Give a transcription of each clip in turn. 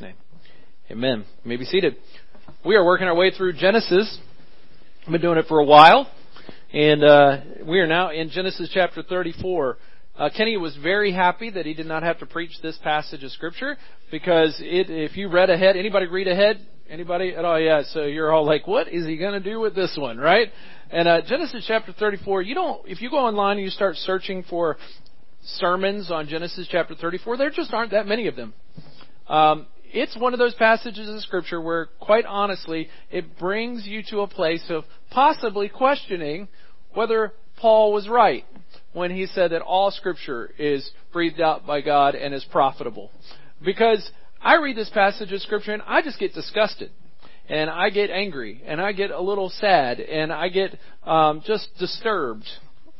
name. Amen. You may be seated. We are working our way through Genesis. I've been doing it for a while, and uh, we are now in Genesis chapter 34. Uh, Kenny was very happy that he did not have to preach this passage of scripture because it, if you read ahead, anybody read ahead? Anybody at all? Yeah. So you're all like, what is he going to do with this one, right? And uh, Genesis chapter 34. You don't. If you go online and you start searching for sermons on Genesis chapter 34, there just aren't that many of them. Um, it's one of those passages of Scripture where, quite honestly, it brings you to a place of possibly questioning whether Paul was right when he said that all Scripture is breathed out by God and is profitable. Because I read this passage of Scripture and I just get disgusted. And I get angry, and I get a little sad, and I get um, just disturbed,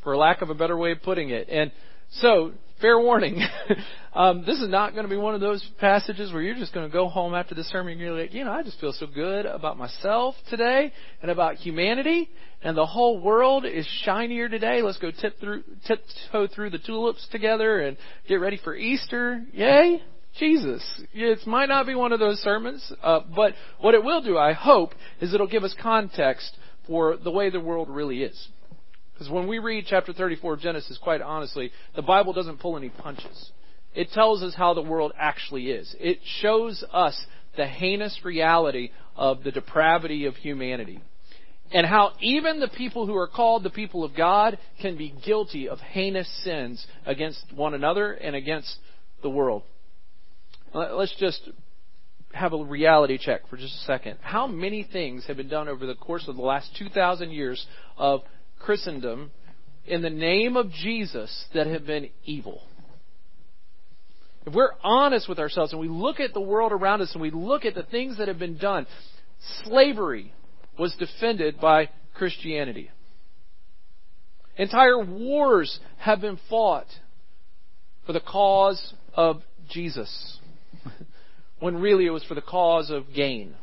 for lack of a better way of putting it. And so, fair warning. um, this is not going to be one of those passages where you're just going to go home after the sermon and you're like, you know, I just feel so good about myself today and about humanity and the whole world is shinier today. Let's go tip through, tiptoe through the tulips together and get ready for Easter. Yay! Jesus. It might not be one of those sermons, uh, but what it will do, I hope, is it'll give us context for the way the world really is. Because when we read chapter 34 of Genesis, quite honestly, the Bible doesn't pull any punches. It tells us how the world actually is. It shows us the heinous reality of the depravity of humanity. And how even the people who are called the people of God can be guilty of heinous sins against one another and against the world. Let's just have a reality check for just a second. How many things have been done over the course of the last 2,000 years of Christendom in the name of Jesus that have been evil. If we're honest with ourselves and we look at the world around us and we look at the things that have been done, slavery was defended by Christianity. Entire wars have been fought for the cause of Jesus, when really it was for the cause of gain.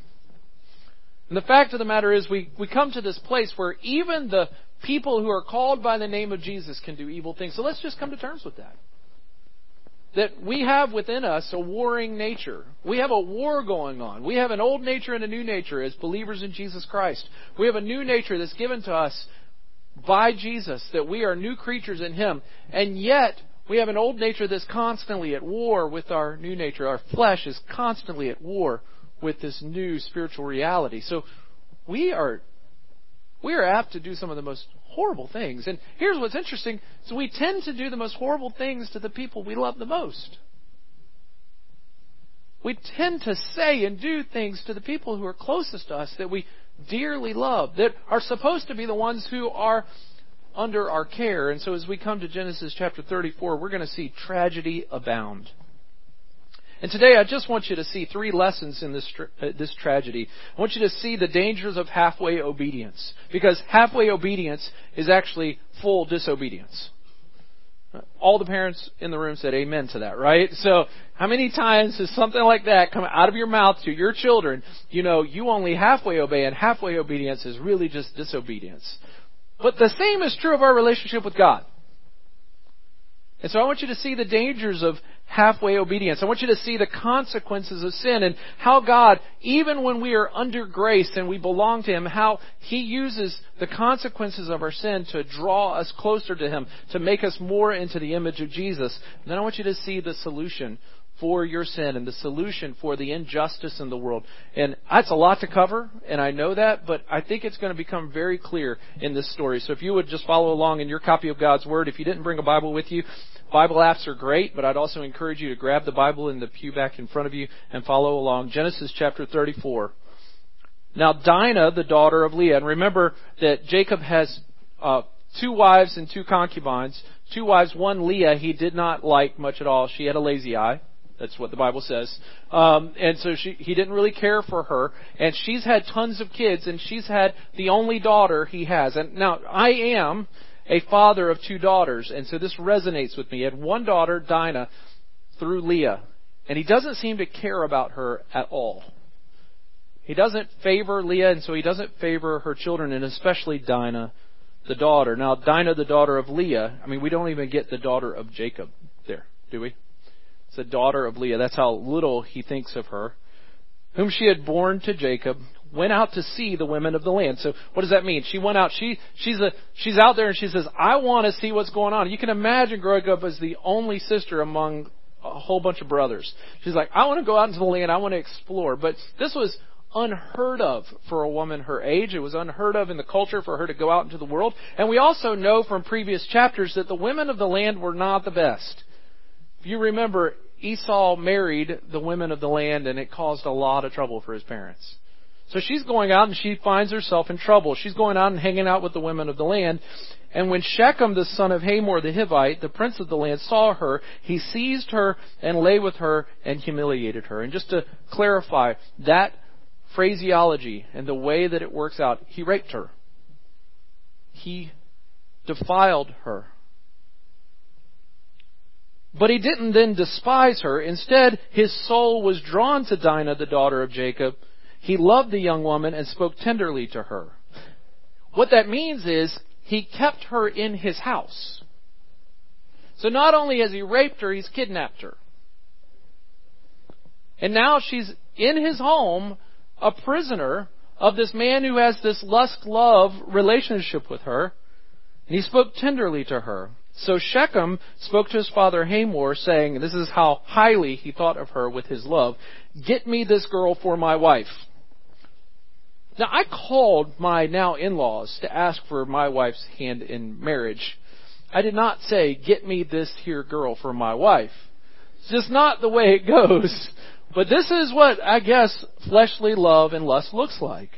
And the fact of the matter is, we, we come to this place where even the people who are called by the name of Jesus can do evil things. So let's just come to terms with that. That we have within us a warring nature. We have a war going on. We have an old nature and a new nature as believers in Jesus Christ. We have a new nature that's given to us by Jesus, that we are new creatures in Him. And yet, we have an old nature that's constantly at war with our new nature. Our flesh is constantly at war with this new spiritual reality. So we are we are apt to do some of the most horrible things. And here's what's interesting so we tend to do the most horrible things to the people we love the most. We tend to say and do things to the people who are closest to us that we dearly love, that are supposed to be the ones who are under our care. And so as we come to Genesis chapter 34, we're going to see tragedy abound. And today I just want you to see three lessons in this, tra- uh, this tragedy. I want you to see the dangers of halfway obedience. Because halfway obedience is actually full disobedience. All the parents in the room said amen to that, right? So, how many times has something like that come out of your mouth to your children? You know, you only halfway obey, and halfway obedience is really just disobedience. But the same is true of our relationship with God. And so I want you to see the dangers of halfway obedience. I want you to see the consequences of sin and how God, even when we are under grace and we belong to Him, how He uses the consequences of our sin to draw us closer to Him, to make us more into the image of Jesus. And then I want you to see the solution for your sin and the solution for the injustice in the world. And that's a lot to cover, and I know that, but I think it's going to become very clear in this story. So if you would just follow along in your copy of God's Word, if you didn't bring a Bible with you, Bible apps are great, but I'd also encourage you to grab the Bible in the pew back in front of you and follow along. Genesis chapter 34. Now Dinah, the daughter of Leah, and remember that Jacob has uh, two wives and two concubines. Two wives, one Leah, he did not like much at all. She had a lazy eye. That's what the Bible says. Um, and so she, he didn't really care for her. And she's had tons of kids, and she's had the only daughter he has. And now I am a father of two daughters, and so this resonates with me. He had one daughter, Dinah, through Leah, and he doesn't seem to care about her at all. He doesn't favor Leah, and so he doesn't favor her children, and especially Dinah, the daughter. Now, Dinah, the daughter of Leah, I mean, we don't even get the daughter of Jacob there, do we? It's the daughter of Leah. That's how little he thinks of her. Whom she had borne to Jacob, went out to see the women of the land. So what does that mean? She went out, she, she's a, she's out there and she says, I want to see what's going on. You can imagine growing up as the only sister among a whole bunch of brothers. She's like, I want to go out into the land, I want to explore. But this was unheard of for a woman her age. It was unheard of in the culture for her to go out into the world. And we also know from previous chapters that the women of the land were not the best. If you remember, Esau married the women of the land and it caused a lot of trouble for his parents. So she's going out and she finds herself in trouble. She's going out and hanging out with the women of the land. And when Shechem, the son of Hamor the Hivite, the prince of the land, saw her, he seized her and lay with her and humiliated her. And just to clarify, that phraseology and the way that it works out, he raped her. He defiled her. But he didn't then despise her. Instead, his soul was drawn to Dinah, the daughter of Jacob, he loved the young woman and spoke tenderly to her. What that means is he kept her in his house. So not only has he raped her, he's kidnapped her. And now she's in his home, a prisoner of this man who has this lust love relationship with her. And he spoke tenderly to her. So Shechem spoke to his father Hamor, saying, This is how highly he thought of her with his love. Get me this girl for my wife. Now, I called my now in-laws to ask for my wife's hand in marriage. I did not say, get me this here girl for my wife. It's just not the way it goes. But this is what, I guess, fleshly love and lust looks like.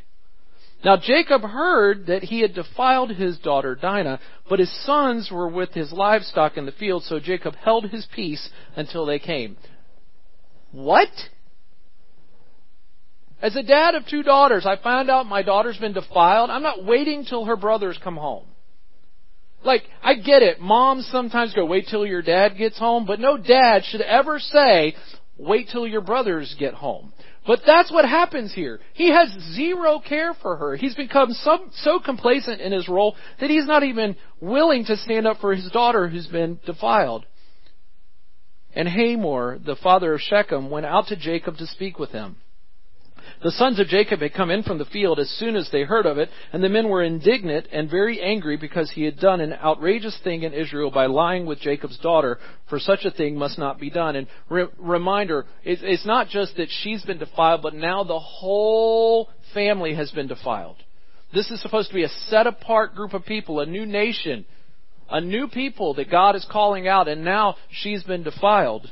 Now Jacob heard that he had defiled his daughter Dinah, but his sons were with his livestock in the field, so Jacob held his peace until they came. What? As a dad of two daughters, I found out my daughter's been defiled. I'm not waiting till her brothers come home. Like, I get it. Moms sometimes go, wait till your dad gets home, but no dad should ever say, wait till your brothers get home. But that's what happens here. He has zero care for her. He's become so, so complacent in his role that he's not even willing to stand up for his daughter who's been defiled. And Hamor, the father of Shechem, went out to Jacob to speak with him. The sons of Jacob had come in from the field as soon as they heard of it, and the men were indignant and very angry because he had done an outrageous thing in Israel by lying with Jacob's daughter, for such a thing must not be done. And re- reminder, it's, it's not just that she's been defiled, but now the whole family has been defiled. This is supposed to be a set apart group of people, a new nation, a new people that God is calling out, and now she's been defiled.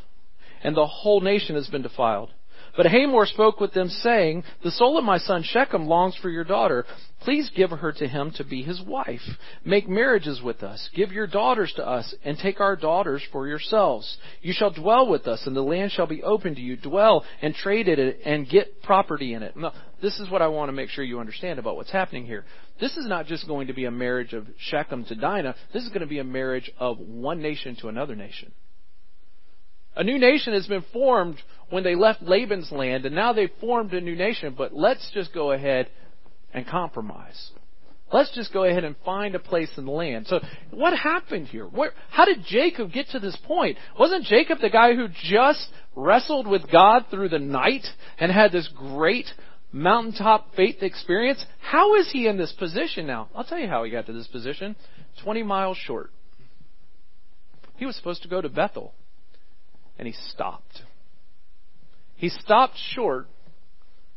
And the whole nation has been defiled. But Hamor spoke with them, saying, The soul of my son Shechem longs for your daughter. Please give her to him to be his wife. Make marriages with us. Give your daughters to us, and take our daughters for yourselves. You shall dwell with us, and the land shall be open to you. Dwell and trade in it, and get property in it. Now, this is what I want to make sure you understand about what's happening here. This is not just going to be a marriage of Shechem to Dinah. This is going to be a marriage of one nation to another nation. A new nation has been formed when they left Laban's land, and now they've formed a new nation, but let's just go ahead and compromise. Let's just go ahead and find a place in the land. So, what happened here? Where, how did Jacob get to this point? Wasn't Jacob the guy who just wrestled with God through the night and had this great mountaintop faith experience? How is he in this position now? I'll tell you how he got to this position. 20 miles short. He was supposed to go to Bethel and he stopped. He stopped short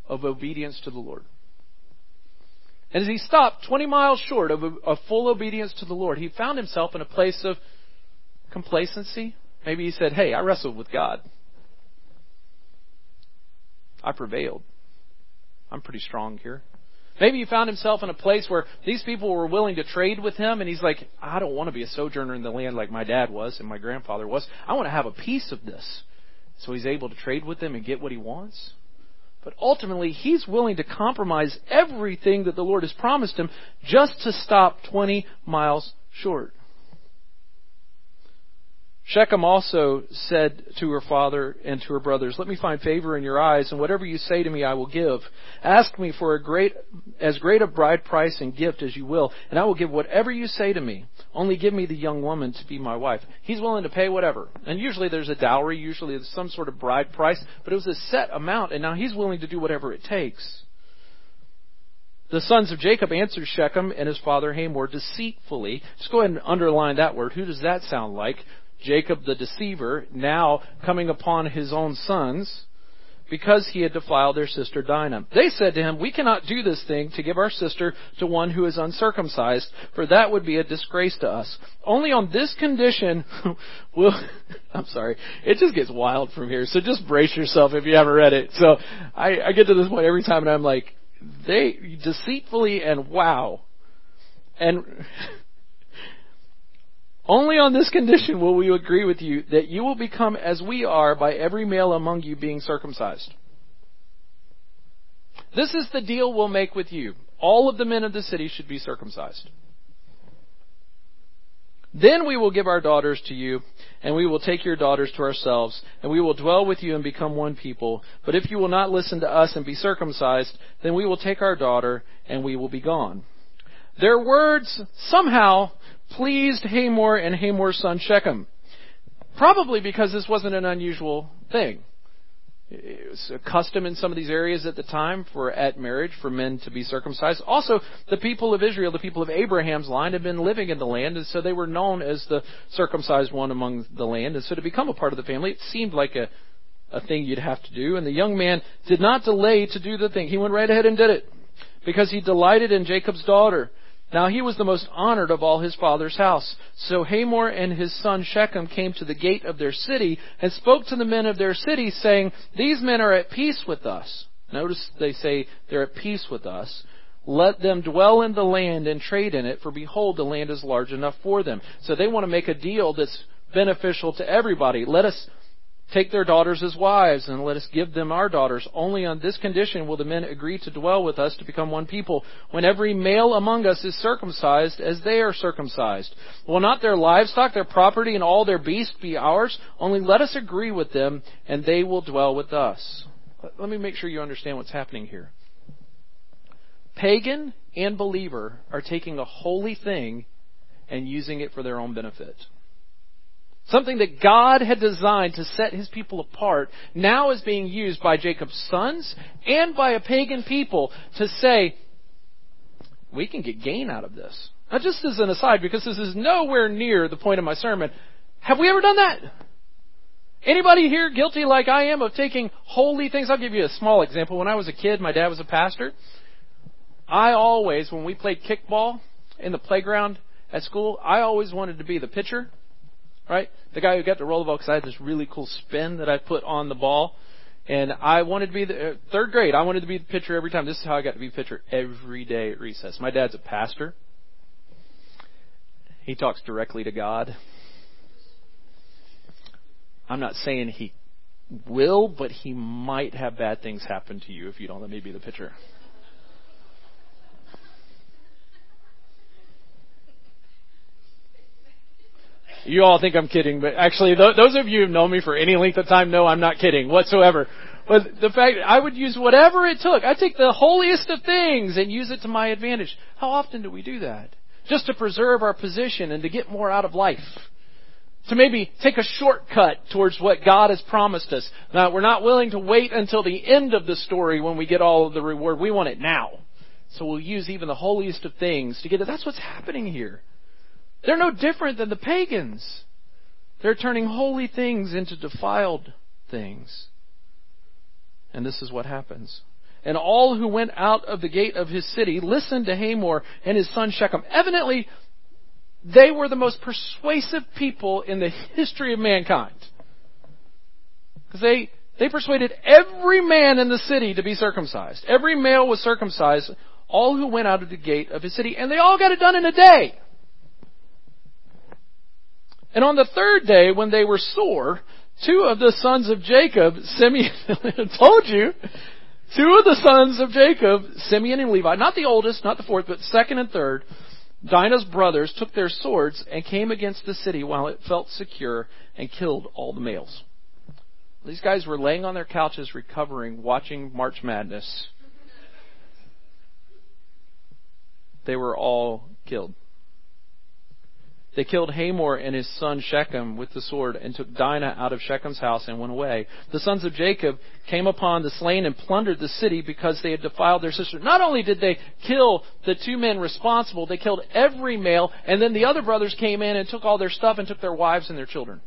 of obedience to the Lord. And as he stopped 20 miles short of, a, full obedience to the Lord, he found himself in a place of complacency. Maybe he said, Hey, I wrestled with God. I prevailed. I'm pretty strong here. Maybe he found himself in a place where these people were willing to trade with him, and he's like, I don't want to be a sojourner in the land like my dad was and my grandfather was. I want to have a piece of this. So he's able to trade with them and get what he wants. But ultimately, he's willing to compromise everything that the Lord has promised him just to stop 20 miles short. Shechem also said to her father and to her brothers, Let me find favor in your eyes, and whatever you say to me I will give. Ask me for a great, as great a bride price and gift as you will, and I will give whatever you say to me. Only give me the young woman to be my wife. He's willing to pay whatever. And usually there's a dowry, usually there's some sort of bride price, but it was a set amount, and now he's willing to do whatever it takes. The sons of Jacob answered Shechem and his father Hamor deceitfully. Just go ahead and underline that word. Who does that sound like? Jacob the deceiver, now coming upon his own sons, because he had defiled their sister Dinah. They said to him, We cannot do this thing to give our sister to one who is uncircumcised, for that would be a disgrace to us. Only on this condition will, I'm sorry, it just gets wild from here, so just brace yourself if you haven't read it. So I, I get to this point every time and I'm like, they deceitfully and wow. And only on this condition will we agree with you that you will become as we are by every male among you being circumcised. This is the deal we'll make with you. All of the men of the city should be circumcised. Then we will give our daughters to you, and we will take your daughters to ourselves, and we will dwell with you and become one people. But if you will not listen to us and be circumcised, then we will take our daughter, and we will be gone. Their words somehow pleased Hamor and Hamor's son Shechem. Probably because this wasn't an unusual thing. It was a custom in some of these areas at the time for at marriage for men to be circumcised. Also, the people of Israel, the people of Abraham's line, had been living in the land, and so they were known as the circumcised one among the land. And so to become a part of the family, it seemed like a a thing you'd have to do. And the young man did not delay to do the thing. He went right ahead and did it because he delighted in Jacob's daughter. Now he was the most honored of all his father's house. So Hamor and his son Shechem came to the gate of their city and spoke to the men of their city, saying, These men are at peace with us. Notice they say they're at peace with us. Let them dwell in the land and trade in it, for behold, the land is large enough for them. So they want to make a deal that's beneficial to everybody. Let us take their daughters as wives, and let us give them our daughters. Only on this condition will the men agree to dwell with us to become one people, when every male among us is circumcised as they are circumcised. Will not their livestock, their property, and all their beasts be ours? Only let us agree with them, and they will dwell with us. Let me make sure you understand what's happening here. Pagan and believer are taking a holy thing and using it for their own benefit. Something that God had designed to set his people apart now is being used by Jacob's sons and by a pagan people to say, we can get gain out of this. Now, just as an aside, because this is nowhere near the point of my sermon, have we ever done that? Anybody here guilty like I am of taking holy things? I'll give you a small example. When I was a kid, my dad was a pastor. I always, when we played kickball in the playground at school, I always wanted to be the pitcher right? The guy who got the roll the ball because I had this really cool spin that I put on the ball. And I wanted to be the uh, third grade. I wanted to be the pitcher every time. This is how I got to be pitcher every day at recess. My dad's a pastor. He talks directly to God. I'm not saying he will, but he might have bad things happen to you if you don't let me be the pitcher. You all think I'm kidding, but actually, th- those of you who've known me for any length of time know I'm not kidding whatsoever. But the fact I would use whatever it took. I take the holiest of things and use it to my advantage. How often do we do that? Just to preserve our position and to get more out of life. To maybe take a shortcut towards what God has promised us. Now, we're not willing to wait until the end of the story when we get all of the reward. We want it now. So we'll use even the holiest of things to get it. That's what's happening here. They're no different than the pagans. They're turning holy things into defiled things. And this is what happens. And all who went out of the gate of his city listened to Hamor and his son Shechem. Evidently, they were the most persuasive people in the history of mankind. Because they, they persuaded every man in the city to be circumcised. Every male was circumcised, all who went out of the gate of his city. And they all got it done in a day. And on the third day, when they were sore, two of the sons of Jacob, Simeon, told you, two of the sons of Jacob, Simeon and Levi, not the oldest, not the fourth, but second and third, Dinah's brothers took their swords and came against the city while it felt secure and killed all the males. These guys were laying on their couches recovering, watching March Madness. They were all killed. They killed Hamor and his son Shechem with the sword and took Dinah out of Shechem's house and went away. The sons of Jacob came upon the slain and plundered the city because they had defiled their sister. Not only did they kill the two men responsible, they killed every male, and then the other brothers came in and took all their stuff and took their wives and their children.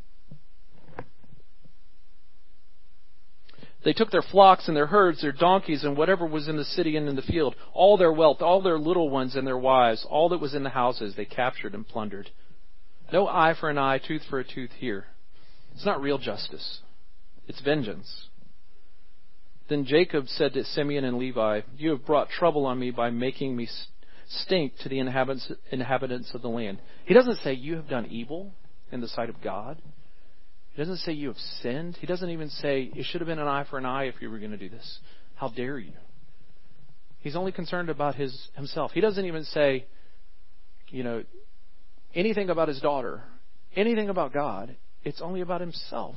They took their flocks and their herds, their donkeys, and whatever was in the city and in the field, all their wealth, all their little ones and their wives, all that was in the houses, they captured and plundered. No eye for an eye, tooth for a tooth here. It's not real justice. It's vengeance. Then Jacob said to Simeon and Levi, You have brought trouble on me by making me stink to the inhabitants, inhabitants of the land. He doesn't say, You have done evil in the sight of God. He doesn't say, You have sinned. He doesn't even say, It should have been an eye for an eye if you were going to do this. How dare you? He's only concerned about his himself. He doesn't even say, you know, anything about his daughter, anything about God. It's only about himself.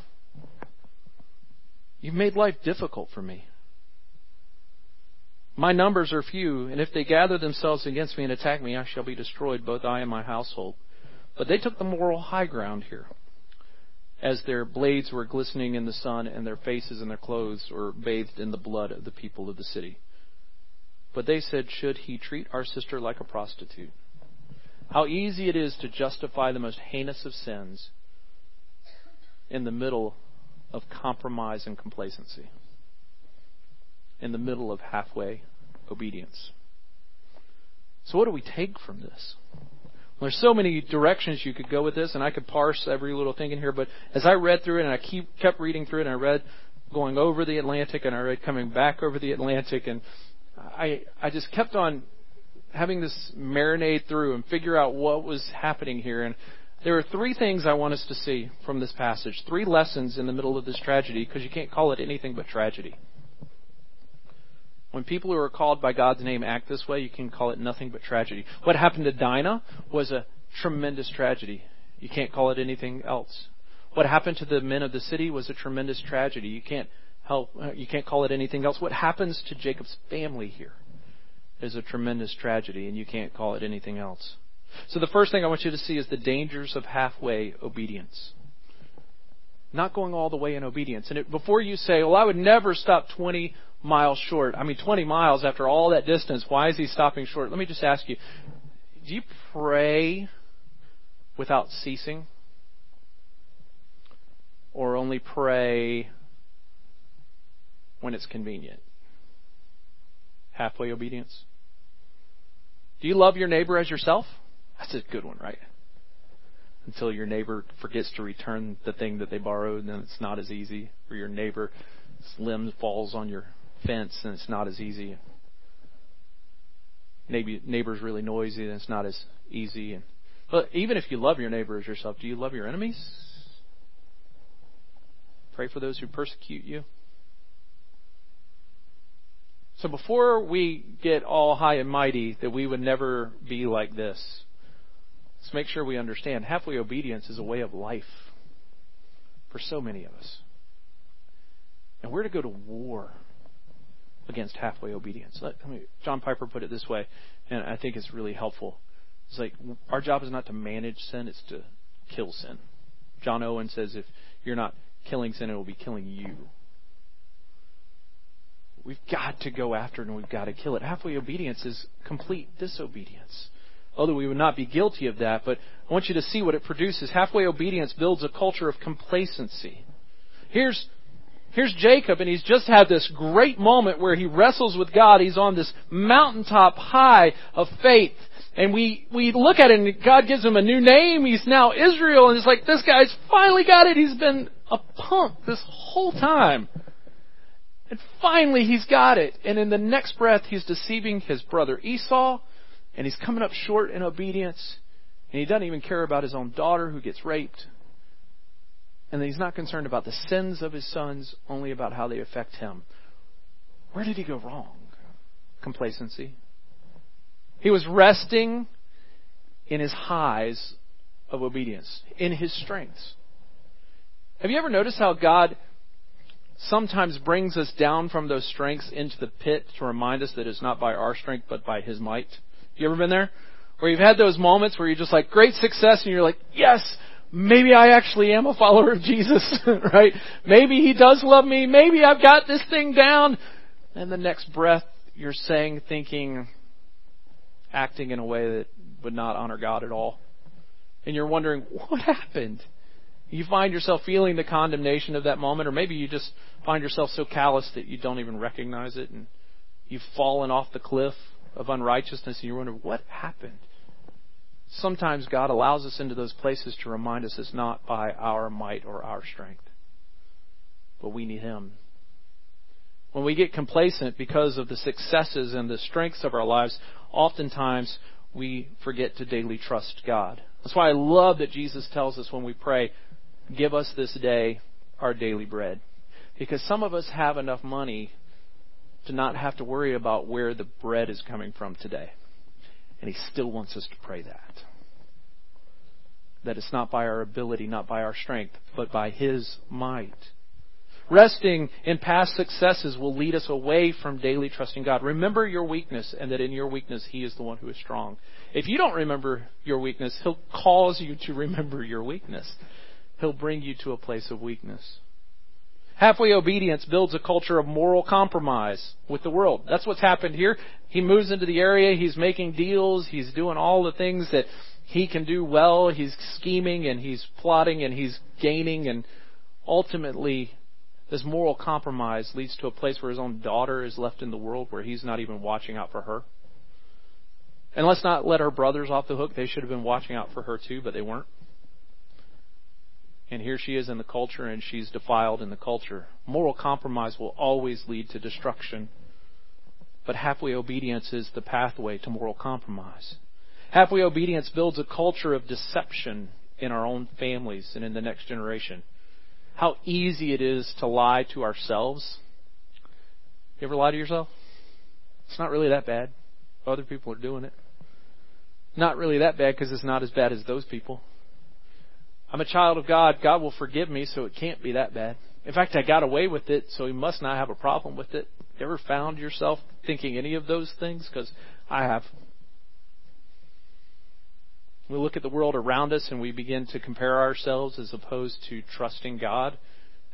You've made life difficult for me. My numbers are few, and if they gather themselves against me and attack me, I shall be destroyed, both I and my household. But they took the moral high ground here, as their blades were glistening in the sun, and their faces and their clothes were bathed in the blood of the people of the city. But they said, Should he treat our sister like a prostitute? How easy it is to justify the most heinous of sins in the middle of compromise and complacency, in the middle of halfway obedience. So, what do we take from this? There's so many directions you could go with this, and I could parse every little thing in here. But as I read through it, and I keep kept reading through it, and I read going over the Atlantic, and I read coming back over the Atlantic, and I I just kept on having this marinade through and figure out what was happening here. And there are three things I want us to see from this passage, three lessons in the middle of this tragedy, because you can't call it anything but tragedy. When people who are called by God's name act this way, you can call it nothing but tragedy. What happened to Dinah was a tremendous tragedy. You can't call it anything else. What happened to the men of the city was a tremendous tragedy. You can't help, uh, you can't call it anything else. What happens to Jacob's family here is a tremendous tragedy, and you can't call it anything else. So the first thing I want you to see is the dangers of halfway obedience. Not going all the way in obedience. And it, before you say, well, I would never stop 20 miles short. I mean, 20 miles after all that distance, why is he stopping short? Let me just ask you, do you pray without ceasing? Or only pray when it's convenient? Halfway obedience? Do you love your neighbor as yourself? That's a good one, right? Until your neighbor forgets to return the thing that they borrowed, then it's not as easy. Or your neighbor's limb falls on your fence, and it's not as easy. Maybe neighbor's really noisy, and it's not as easy. But even if you love your neighbor as yourself, do you love your enemies? Pray for those who persecute you. So before we get all high and mighty that we would never be like this, let's make sure we understand halfway obedience is a way of life for so many of us. And we're to go to war against halfway obedience. Let, mean, John Piper put it this way, and I think it's really helpful. It's like our job is not to manage sin, it's to kill sin. John Owen says if you're not killing sin, it will be killing you. We've got to go after it and we've got to kill it. Halfway obedience is complete disobedience. Although we would not be guilty of that, but I want you to see what it produces. Halfway obedience builds a culture of complacency. Here's, here's Jacob, and he's just had this great moment where he wrestles with God. He's on this mountaintop high of faith. And we, we look at it and God gives him a new name. He's now Israel, and it's like, this guy's finally got it. He's been a punk this whole time. And finally, he's got it. And in the next breath, he's deceiving his brother Esau, and he's coming up short in obedience. And he doesn't even care about his own daughter who gets raped. And he's not concerned about the sins of his sons, only about how they affect him. Where did he go wrong? Complacency. He was resting in his highs of obedience, in his strengths. Have you ever noticed how God sometimes brings us down from those strengths into the pit to remind us that it's not by our strength but by his might? You ever been there? Where you've had those moments where you're just like great success and you're like, yes, maybe I actually am a follower of Jesus, right? Maybe he does love me. Maybe I've got this thing down. And the next breath you're saying, thinking, acting in a way that would not honor God at all. And you're wondering, what happened? You find yourself feeling the condemnation of that moment, or maybe you just find yourself so callous that you don't even recognize it and you've fallen off the cliff of unrighteousness and you wonder, what happened? Sometimes God allows us into those places to remind us it's not by our might or our strength, but we need Him. When we get complacent because of the successes and the strengths of our lives, oftentimes we forget to daily trust God. That's why I love that Jesus tells us when we pray, give us this day our daily bread. Because some of us have enough money to not have to worry about where the bread is coming from today. And He still wants us to pray that. That it's not by our ability, not by our strength, but by His might. Resting in past successes will lead us away from daily trusting God. Remember your weakness and that in your weakness He is the one who is strong. If you don't remember your weakness, He'll cause you to remember your weakness. He'll bring you to a place of weakness. Halfway obedience builds a culture of moral compromise with the world. That's what's happened here. He moves into the area, he's making deals, he's doing all the things that he can do well, he's scheming and he's plotting and he's gaining and ultimately this moral compromise leads to a place where his own daughter is left in the world where he's not even watching out for her. And let's not let her brothers off the hook. They should have been watching out for her too, but they weren't. And here she is in the culture and she's defiled in the culture. Moral compromise will always lead to destruction. But halfway obedience is the pathway to moral compromise. Halfway obedience builds a culture of deception in our own families and in the next generation. How easy it is to lie to ourselves. You ever lie to yourself? It's not really that bad. Other people are doing it. Not really that bad because it's not as bad as those people. I'm a child of God. God will forgive me, so it can't be that bad. In fact, I got away with it, so He must not have a problem with it. You ever found yourself thinking any of those things? Because I have. We look at the world around us and we begin to compare ourselves as opposed to trusting God.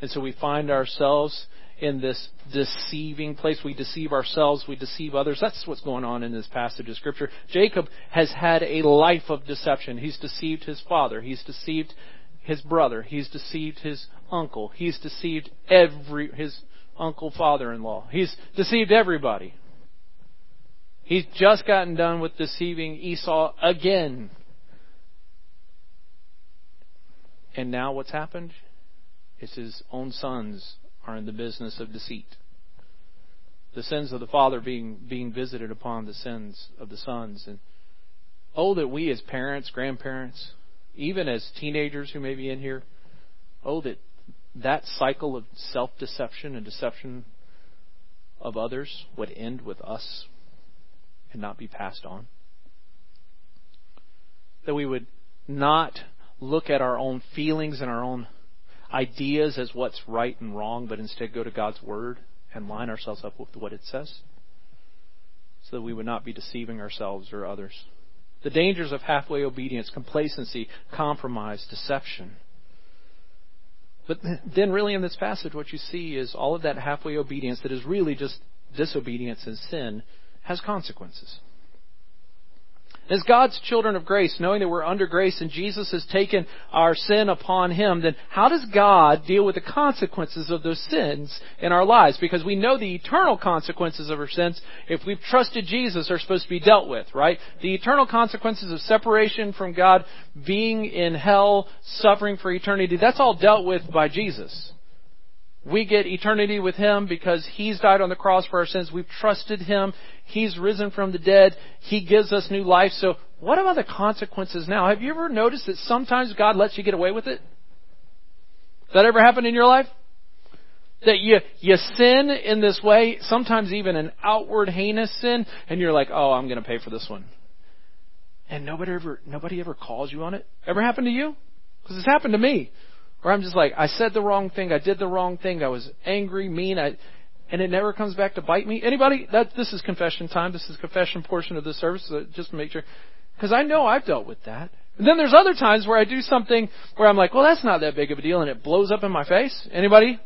And so we find ourselves in this deceiving place. We deceive ourselves, we deceive others. That's what's going on in this passage of Scripture. Jacob has had a life of deception. He's deceived his father, he's deceived his brother, he's deceived his uncle, he's deceived every his uncle father-in-law. He's deceived everybody. He's just gotten done with deceiving Esau again. And now what's happened? It's his own sons are in the business of deceit. The sins of the father being being visited upon the sins of the sons. And oh that we as parents, grandparents, even as teenagers who may be in here, oh that that cycle of self deception and deception of others would end with us and not be passed on. That we would not look at our own feelings and our own ideas as what's right and wrong, but instead go to God's Word and line ourselves up with what it says so that we would not be deceiving ourselves or others. The dangers of halfway obedience, complacency, compromise, deception. But then, really, in this passage, what you see is all of that halfway obedience that is really just disobedience and sin has consequences. As God's children of grace, knowing that we're under grace and Jesus has taken our sin upon Him, then how does God deal with the consequences of those sins in our lives? Because we know the eternal consequences of our sins, if we've trusted Jesus, are supposed to be dealt with, right? The eternal consequences of separation from God, being in hell, suffering for eternity, that's all dealt with by Jesus. We get eternity with Him because He's died on the cross for our sins. We've trusted Him. He's risen from the dead. He gives us new life. So what about the consequences now? Have you ever noticed that sometimes God lets you get away with it? That ever happened in your life? That you, you sin in this way, sometimes even an outward heinous sin, and you're like, oh, I'm going to pay for this one. and nobody ever nobody ever calls you on it? Ever happened to you? Because it's happened to me. Where I'm just like, I said the wrong thing, I did the wrong thing, I was angry, mean, I, and it never comes back to bite me. Anybody? That this is confession time. This is confession portion of the service. So just to make sure, because I know I've dealt with that. And then there's other times where I do something where I'm like, well, that's not that big of a deal, and it blows up in my face. Anybody?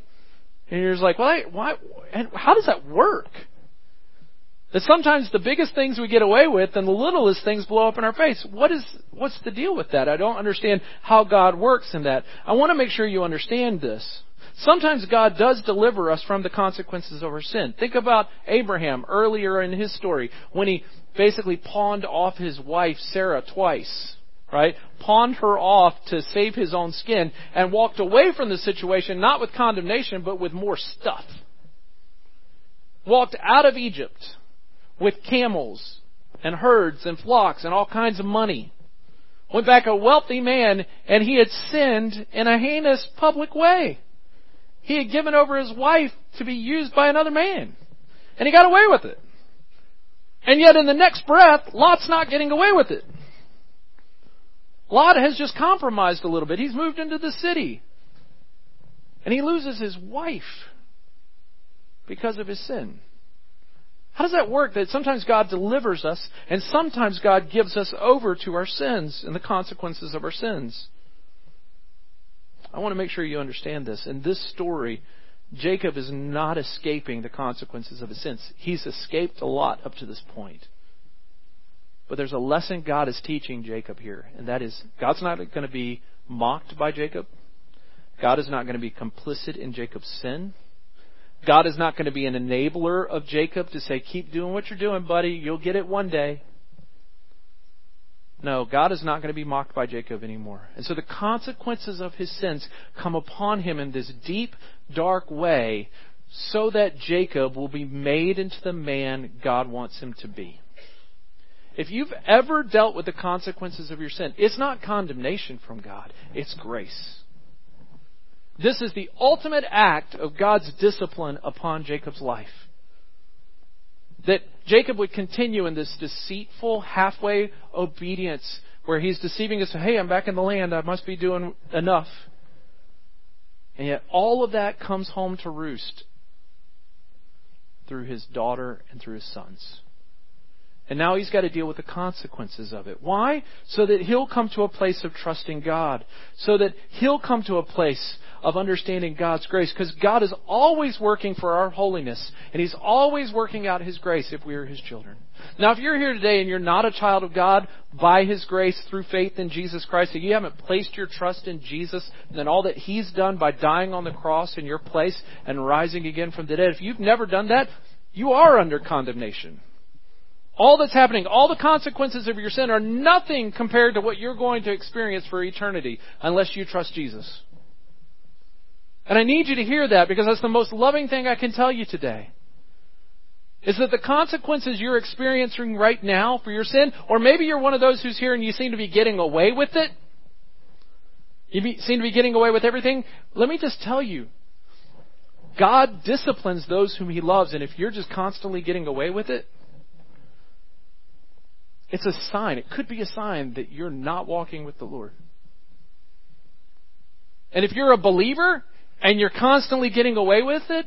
And you're just like, well, I, why? And how does that work? That sometimes the biggest things we get away with and the littlest things blow up in our face. What is, what's the deal with that? I don't understand how God works in that. I want to make sure you understand this. Sometimes God does deliver us from the consequences of our sin. Think about Abraham earlier in his story when he basically pawned off his wife Sarah twice right? Pawned her off to save his own skin and walked away from the situation not with condemnation but with more stuff. Walked out of Egypt with camels and herds and flocks and all kinds of money. Went back a wealthy man and he had sinned in a heinous public way. He had given over his wife to be used by another man. And he got away with it. And yet in the next breath, Lot's not getting away with it. Lot has just compromised a little bit. He's moved into the city. And he loses his wife because of his sin. How does that work? That sometimes God delivers us, and sometimes God gives us over to our sins and the consequences of our sins. I want to make sure you understand this. In this story, Jacob is not escaping the consequences of his sins. He's escaped a lot up to this point. But there's a lesson God is teaching Jacob here, and that is God's not going to be mocked by Jacob. God is not going to be complicit in Jacob's sin. God is not going to be an enabler of Jacob to say, keep doing what you're doing, buddy. You'll get it one day. No, God is not going to be mocked by Jacob anymore. And so the consequences of his sins come upon him in this deep, dark way so that Jacob will be made into the man God wants him to be. If you've ever dealt with the consequences of your sin, it's not condemnation from God, it's grace. This is the ultimate act of God's discipline upon Jacob's life. That Jacob would continue in this deceitful, halfway obedience where he's deceiving us, hey, I'm back in the land, I must be doing enough. And yet all of that comes home to roost through his daughter and through his sons. And now he's got to deal with the consequences of it. Why? So that he'll come to a place of trusting God. So that he'll come to a place of understanding God's grace. Because God is always working for our holiness. And he's always working out his grace if we are his children. Now, if you're here today and you're not a child of God by his grace through faith in Jesus Christ, and you haven't placed your trust in Jesus and all that he's done by dying on the cross in your place and rising again from the dead, if you've never done that, you are under condemnation. All that's happening, all the consequences of your sin are nothing compared to what you're going to experience for eternity unless you trust Jesus. And I need you to hear that because that's the most loving thing I can tell you today. Is that the consequences you're experiencing right now for your sin, or maybe you're one of those who's here and you seem to be getting away with it. You seem to be getting away with everything. Let me just tell you, God disciplines those whom He loves, and if you're just constantly getting away with it, it's a sign. It could be a sign that you're not walking with the Lord. And if you're a believer and you're constantly getting away with it,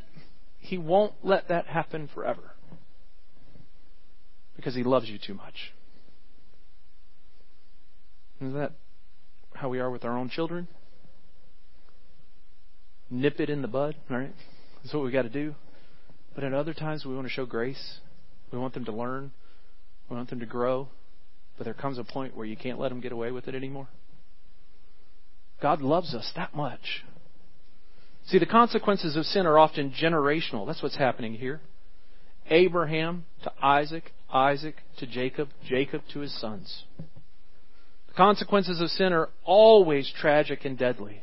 He won't let that happen forever. Because He loves you too much. Isn't that how we are with our own children? Nip it in the bud, right? That's what we got to do. But at other times, we want to show grace. We want them to learn. We want them to grow, but there comes a point where you can't let them get away with it anymore. God loves us that much. See, the consequences of sin are often generational. That's what's happening here. Abraham to Isaac, Isaac to Jacob, Jacob to his sons. The consequences of sin are always tragic and deadly.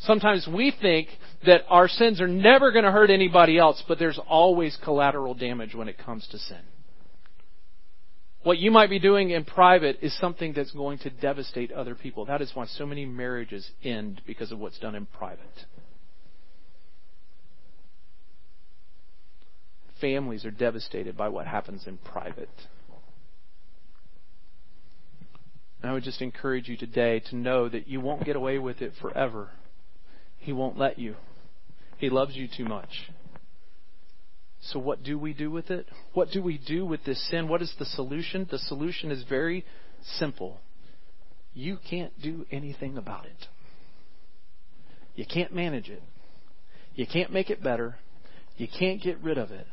Sometimes we think that our sins are never going to hurt anybody else, but there's always collateral damage when it comes to sin. What you might be doing in private is something that's going to devastate other people. That is why so many marriages end because of what's done in private. Families are devastated by what happens in private. And I would just encourage you today to know that you won't get away with it forever. He won't let you. He loves you too much. So, what do we do with it? What do we do with this sin? What is the solution? The solution is very simple. You can't do anything about it. You can't manage it. You can't make it better. You can't get rid of it.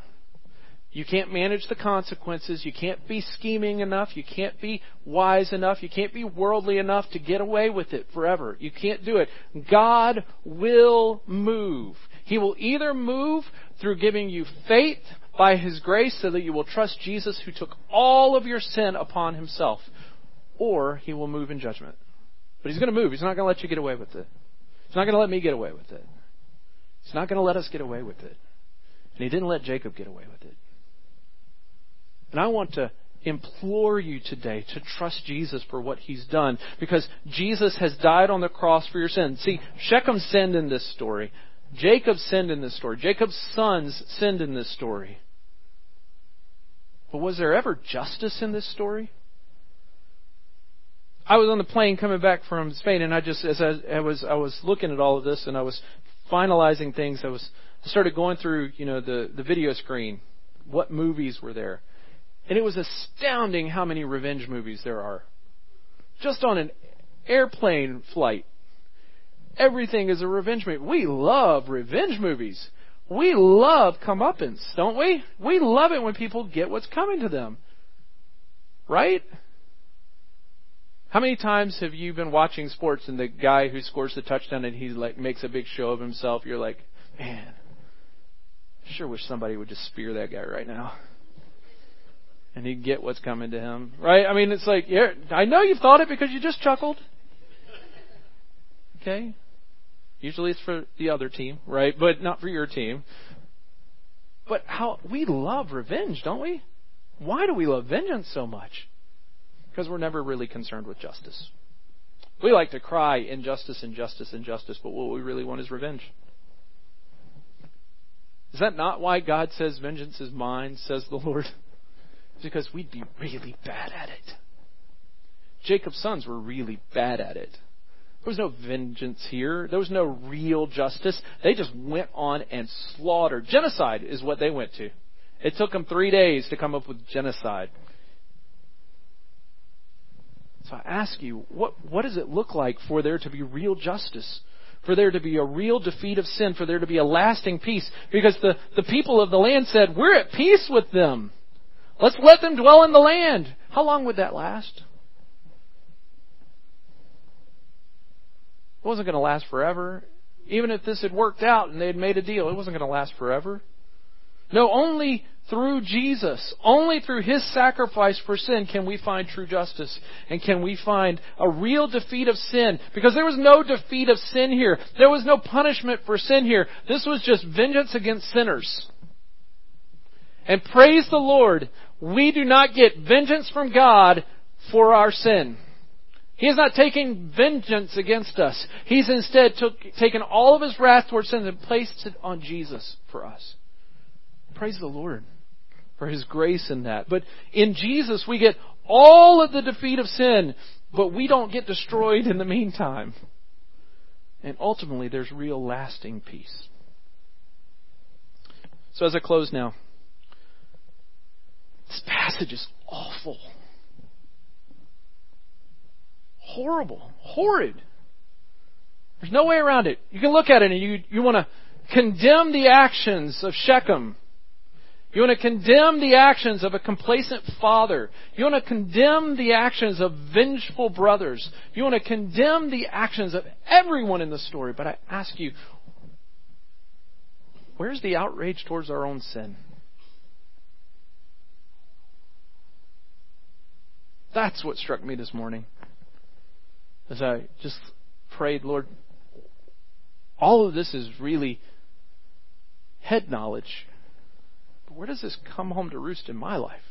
You can't manage the consequences. You can't be scheming enough. You can't be wise enough. You can't be worldly enough to get away with it forever. You can't do it. God will move. He will either move through giving you faith by His grace so that you will trust Jesus who took all of your sin upon Himself, or He will move in judgment. But He's going to move. He's not going to let you get away with it. He's not going to let me get away with it. He's not going to let us get away with it. And He didn't let Jacob get away with it. And I want to implore you today to trust Jesus for what he's done because Jesus has died on the cross for your sins. See, Shechem sinned in this story. Jacob sinned in this story. Jacob's sons sinned in this story. But was there ever justice in this story? I was on the plane coming back from Spain, and I just, as I, I was, I was looking at all of this, and I was finalizing things. I was, I started going through, you know, the the video screen. What movies were there? And it was astounding how many revenge movies there are. Just on an airplane flight, everything is a revenge movie. We love revenge movies. We love comeuppance, don't we? We love it when people get what's coming to them. Right? How many times have you been watching sports and the guy who scores the touchdown and he like makes a big show of himself? You're like, man, I sure wish somebody would just spear that guy right now and he'd get what's coming to him. Right? I mean, it's like, yeah, I know you've thought it because you just chuckled. Okay? Usually it's for the other team, right? But not for your team. But how we love revenge, don't we? Why do we love vengeance so much? Because we're never really concerned with justice. We like to cry injustice, injustice, injustice, but what we really want is revenge. Is that not why God says, Vengeance is mine, says the Lord? because we'd be really bad at it. Jacob's sons were really bad at it. There was no vengeance here. There was no real justice. They just went on and slaughtered. Genocide is what they went to. It took them three days to come up with genocide. So I ask you, what, what does it look like for there to be real justice? For there to be a real defeat of sin? For there to be a lasting peace? Because the, the people of the land said, we're at peace with them. Let's let them dwell in the land. How long would that last? It wasn't going to last forever. Even if this had worked out and they had made a deal, it wasn't going to last forever. No, only through Jesus, only through His sacrifice for sin can we find true justice and can we find a real defeat of sin. Because there was no defeat of sin here. There was no punishment for sin here. This was just vengeance against sinners. And praise the Lord, we do not get vengeance from God for our sin. He is not taking vengeance against us. He's instead took, taken all of his wrath towards sin and placed it on Jesus for us. Praise the Lord for his grace in that. But in Jesus, we get all of the defeat of sin, but we don't get destroyed in the meantime. And ultimately, there's real lasting peace. So as I close now, this passage is awful. Horrible. Horrid. There's no way around it. You can look at it and you, you want to condemn the actions of Shechem. You want to condemn the actions of a complacent father. You want to condemn the actions of vengeful brothers. You want to condemn the actions of everyone in the story. But I ask you, where's the outrage towards our own sin? That's what struck me this morning. As I just prayed, Lord, all of this is really head knowledge. But where does this come home to roost in my life?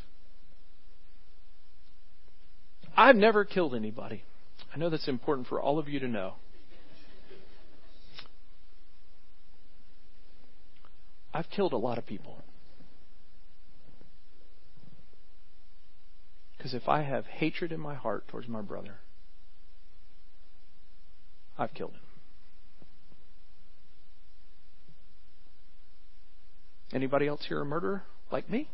I've never killed anybody. I know that's important for all of you to know. I've killed a lot of people. Because if I have hatred in my heart towards my brother, I've killed him. Anybody else here a murderer like me?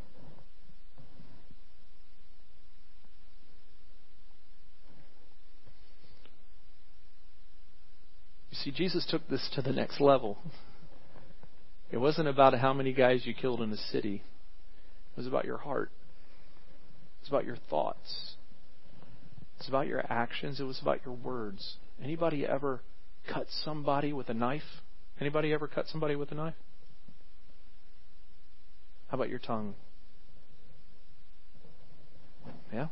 You see, Jesus took this to the next level. It wasn't about how many guys you killed in the city. It was about your heart. It was about your thoughts. It's about your actions. It was about your words. Anybody ever cut somebody with a knife? Anybody ever cut somebody with a knife? How about your tongue? Yeah?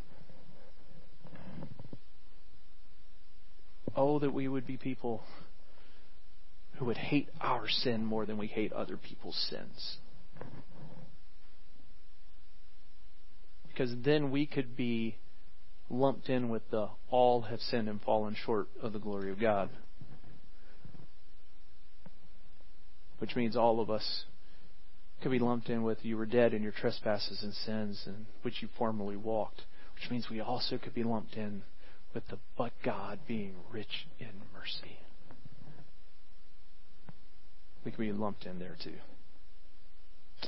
Oh, that we would be people who would hate our sin more than we hate other people's sins. Because then we could be lumped in with the all have sinned and fallen short of the glory of God. Which means all of us could be lumped in with you were dead in your trespasses and sins in which you formerly walked. Which means we also could be lumped in with the but God being rich in mercy. We could be lumped in there too.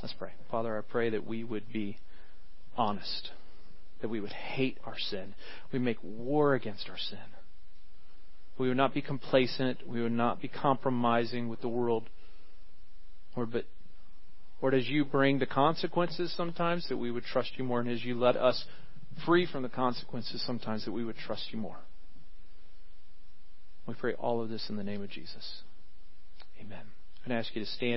Let's pray. Father, I pray that we would be honest that we would hate our sin. We make war against our sin. We would not be complacent. We would not be compromising with the world. Or but or as you bring the consequences sometimes that we would trust you more and as you let us free from the consequences sometimes that we would trust you more. We pray all of this in the name of Jesus. Amen. I'm going to ask you to stand.